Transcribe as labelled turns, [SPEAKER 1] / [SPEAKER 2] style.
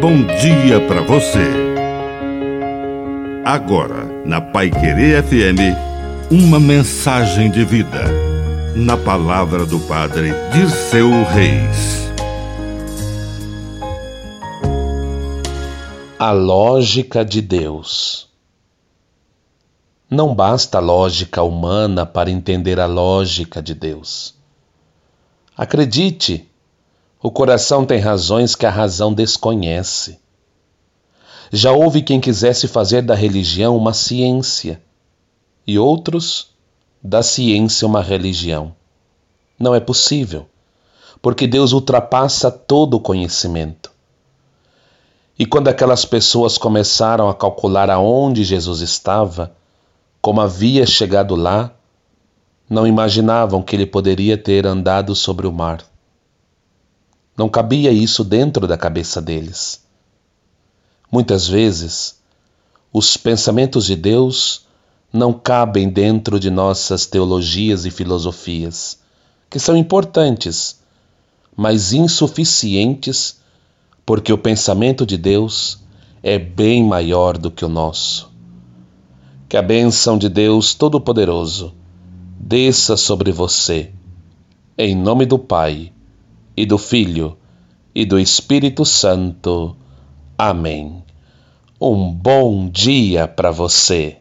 [SPEAKER 1] bom dia para você. Agora, na Pai Querer FM, uma mensagem de vida. Na palavra do Padre Dirceu Reis.
[SPEAKER 2] A lógica de Deus. Não basta a lógica humana para entender a lógica de Deus. Acredite, o coração tem razões que a razão desconhece. Já houve quem quisesse fazer da religião uma ciência, e outros da ciência uma religião. Não é possível, porque Deus ultrapassa todo o conhecimento. E quando aquelas pessoas começaram a calcular aonde Jesus estava, como havia chegado lá, não imaginavam que ele poderia ter andado sobre o mar. Não cabia isso dentro da cabeça deles. Muitas vezes, os pensamentos de Deus não cabem dentro de nossas teologias e filosofias, que são importantes, mas insuficientes, porque o pensamento de Deus é bem maior do que o nosso. Que a bênção de Deus Todo-Poderoso desça sobre você, em nome do Pai e do Filho e do Espírito Santo. Amém. Um bom dia para você.